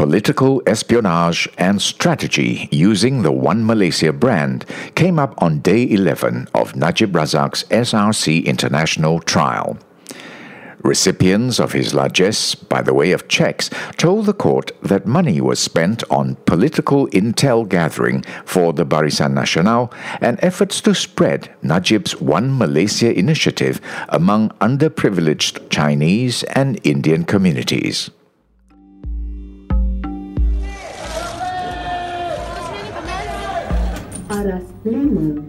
Political espionage and strategy using the One Malaysia brand came up on day 11 of Najib Razak's SRC International trial. Recipients of his largesse by the way of checks told the court that money was spent on political intel gathering for the Barisan Nasional and efforts to spread Najib's One Malaysia initiative among underprivileged Chinese and Indian communities. Aras Lima.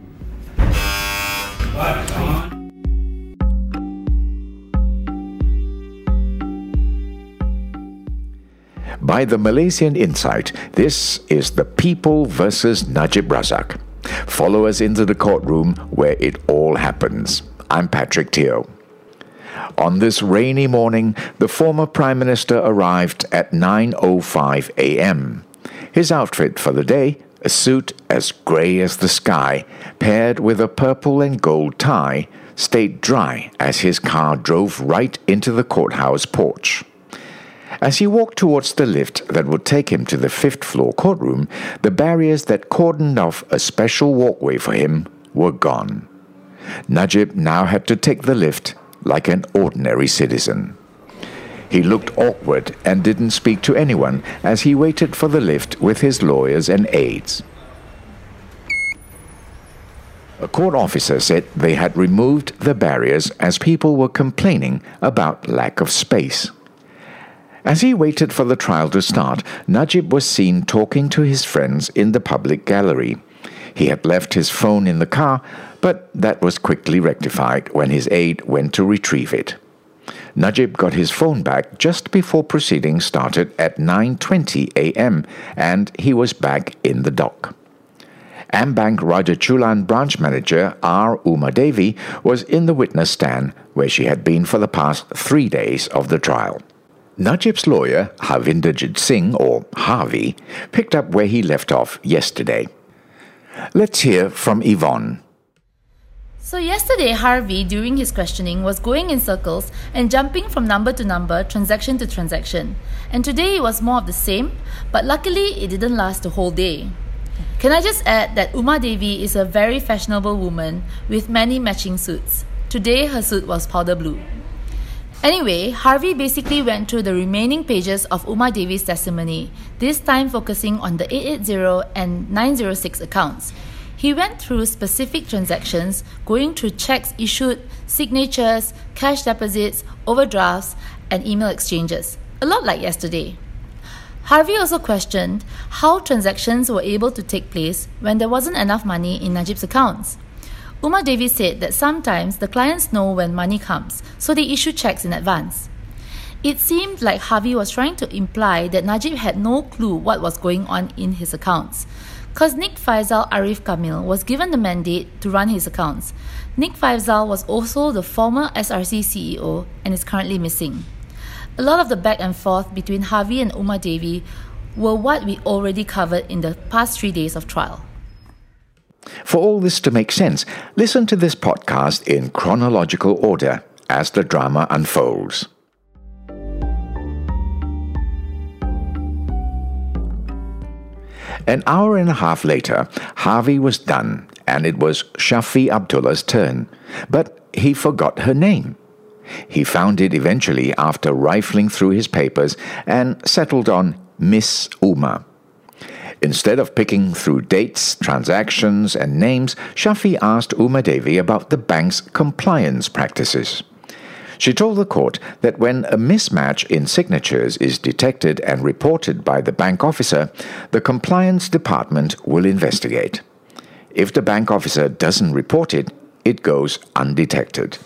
By the Malaysian Insight, this is the People versus Najib Razak. Follow us into the courtroom where it all happens. I'm Patrick Teo. On this rainy morning, the former Prime Minister arrived at 9:05 a.m. His outfit for the day a suit as grey as the sky, paired with a purple and gold tie, stayed dry as his car drove right into the courthouse porch. As he walked towards the lift that would take him to the fifth floor courtroom, the barriers that cordoned off a special walkway for him were gone. Najib now had to take the lift like an ordinary citizen. He looked awkward and didn't speak to anyone as he waited for the lift with his lawyers and aides. A court officer said they had removed the barriers as people were complaining about lack of space. As he waited for the trial to start, Najib was seen talking to his friends in the public gallery. He had left his phone in the car, but that was quickly rectified when his aide went to retrieve it. Najib got his phone back just before proceedings started at 9:20 a.m. and he was back in the dock. AmBank Rajachulan branch manager R. Uma Devi was in the witness stand where she had been for the past three days of the trial. Najib's lawyer, Harvinderjit Singh, or Harvey, picked up where he left off yesterday. Let's hear from Yvonne. So, yesterday, Harvey, during his questioning, was going in circles and jumping from number to number, transaction to transaction. And today it was more of the same, but luckily it didn't last the whole day. Can I just add that Uma Devi is a very fashionable woman with many matching suits. Today her suit was powder blue. Anyway, Harvey basically went through the remaining pages of Uma Devi's testimony, this time focusing on the 880 and 906 accounts. He went through specific transactions, going through checks issued, signatures, cash deposits, overdrafts, and email exchanges. A lot like yesterday. Harvey also questioned how transactions were able to take place when there wasn't enough money in Najib's accounts. Uma Devi said that sometimes the clients know when money comes, so they issue checks in advance. It seemed like Harvey was trying to imply that Najib had no clue what was going on in his accounts. Because Nik Faisal Ariff Kamil was given the mandate to run his accounts. Nik Faisal was also the former SRC CEO and is currently missing. A lot of the back and forth between Harvey and Uma Devi were what we already covered in the past three days of trial. For all this to make sense, listen to this podcast in chronological order as the drama unfolds. An hour and a half later, Harvey was done, and it was Shafi Abdullah's turn. But he forgot her name. He found it eventually after rifling through his papers and settled on Miss Uma. Instead of picking through dates, transactions, and names, Shafi asked Uma Devi about the bank's compliance practices. She told the court that when a mismatch in signatures is detected and reported by the bank officer, the compliance department will investigate. If the bank officer doesn't report it, it goes undetected.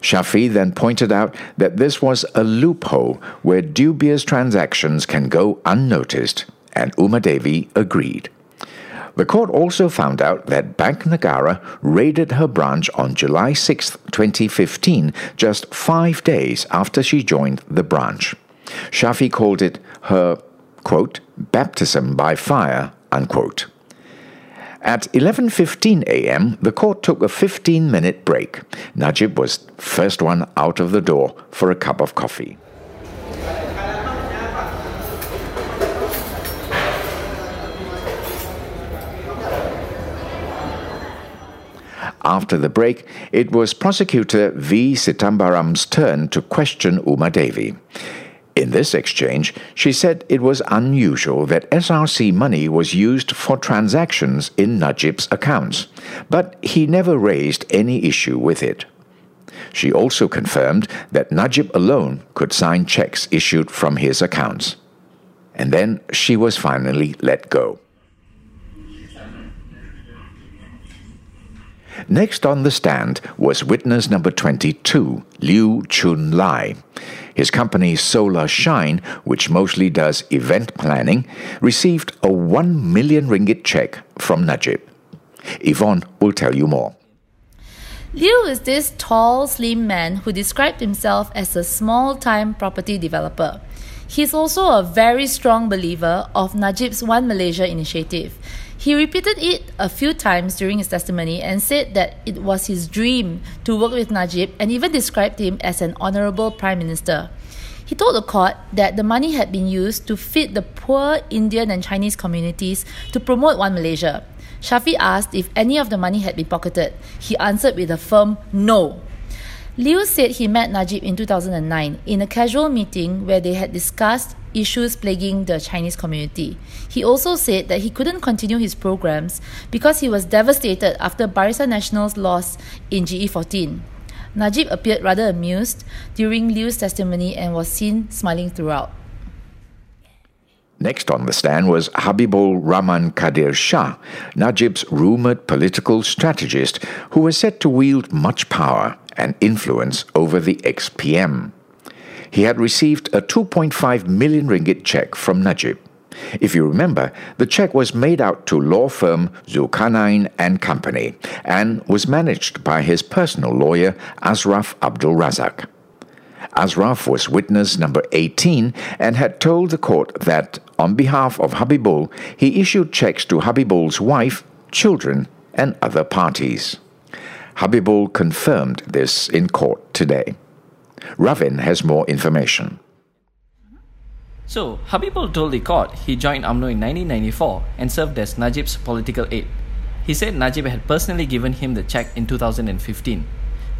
Shafi then pointed out that this was a loophole where dubious transactions can go unnoticed, and Uma Devi agreed. The court also found out that Bank Negara raided her branch on July 6, 2015, just five days after she joined the branch. Shafi called it her, quote, baptism by fire, unquote. At 11:15 a.m., the court took a 15-minute break. Najib was first one out of the door for a cup of coffee. After the break, it was prosecutor V. Sithambaram's turn to question Uma Devi. In this exchange, she said it was unusual that SRC money was used for transactions in Najib's accounts, but he never raised any issue with it. She also confirmed that Najib alone could sign checks issued from his accounts. And then she was finally let go. Next on the stand was witness number 22, Liu Chun Lai. His company Solar Shine, which mostly does event planning, received a 1 million ringgit check from Najib. Yvonne will tell you more. Liu is this tall, slim man who described himself as a small time property developer. He's also a very strong believer of Najib's One Malaysia initiative. He repeated it a few times during his testimony and said that it was his dream to work with Najib and even described him as an honorable prime minister. He told the court that the money had been used to feed the poor Indian and Chinese communities to promote One Malaysia. Shafi asked if any of the money had been pocketed. He answered with a firm no. Liu said he met Najib in 2009 in a casual meeting where they had discussed issues plaguing the Chinese community. He also said that he couldn't continue his programs because he was devastated after Barisan Nasional's loss in GE14. Najib appeared rather amused during Liu's testimony and was seen smiling throughout. Next on the stand was Habibul Rahman Kadir Shah, Najib's rumored political strategist who was said to wield much power and influence over the ex-PM. He had received a 2.5 million ringgit check from Najib. If you remember, the check was made out to law firm Zulkarnain and Company and was managed by his personal lawyer Ashraf Abdul Razak. Ashraf was witness number 18 and had told the court that, on behalf of Habibul, he issued checks to Habibul's wife, children, and other parties. Habibul confirmed this in court today. Ravin has more information. So, Habibul told the court he joined UMNO in 1994 and served as Najib's political aide. He said Najib had personally given him the check in 2015.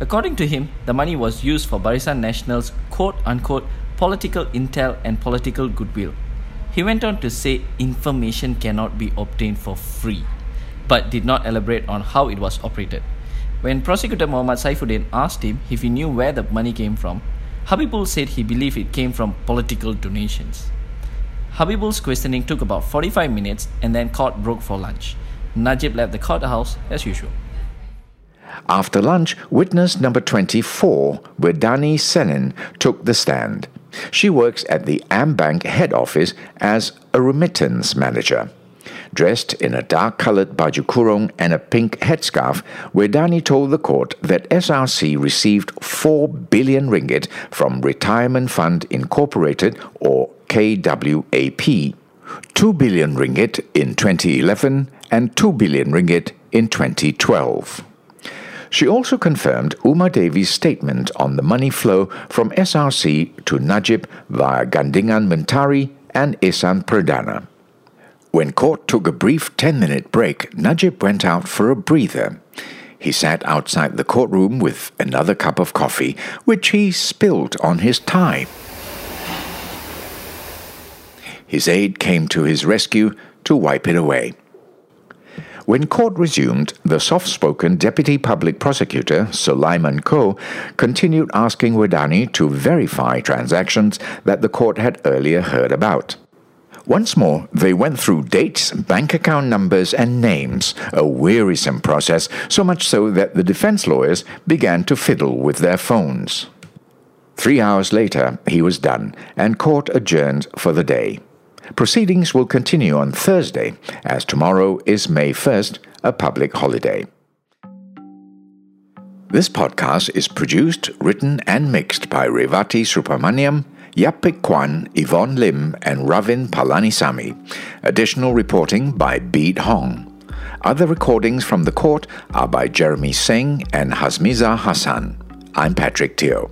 According to him, the money was used for Barisan Nasional's quote unquote political intel and political goodwill. He went on to say information cannot be obtained for free, but did not elaborate on how it was operated. When prosecutor Muhammad Saifuddin asked him if he knew where the money came from, Habibul said he believed it came from political donations. Habibul's questioning took about 45 minutes and then court broke for lunch. Najib left the courthouse as usual. After lunch, witness number 24, Wedani Senin, took the stand. She works at the AmBank head office as a remittance manager. Dressed in a dark colored baju kurung and a pink headscarf, Wedani told the court that SRC received 4 billion ringgit from Retirement Fund Incorporated or KWAP, 2 billion ringgit in 2011 and 2 billion ringgit in 2012. She also confirmed Uma Devi's statement on the money flow from SRC to Najib via Gandingan Mentari and Ihsan Perdana. When court took a brief 10 minute break, Najib went out for a breather. He sat outside the courtroom with another cup of coffee, which he spilled on his tie. His aide came to his rescue to wipe it away. When court resumed, the soft spoken Deputy Public Prosecutor, Sulaiman Koh, continued asking Wadani to verify transactions that the court had earlier heard about. Once more, they went through dates, bank account numbers, and names, a wearisome process, so much so that the defense lawyers began to fiddle with their phones. Three hours later, he was done, and court adjourned for the day. Proceedings will continue on Thursday, as tomorrow is May 1st, a public holiday. This podcast is produced, written, and mixed by Revati Supramaniam, Yapik Kwan, Yvonne Lim, and Ravin Palanisamy. Additional reporting by Bede Hong. Other recordings from the court are by Jeremy Singh and Hasmiza Hassan. I'm Patrick Teo.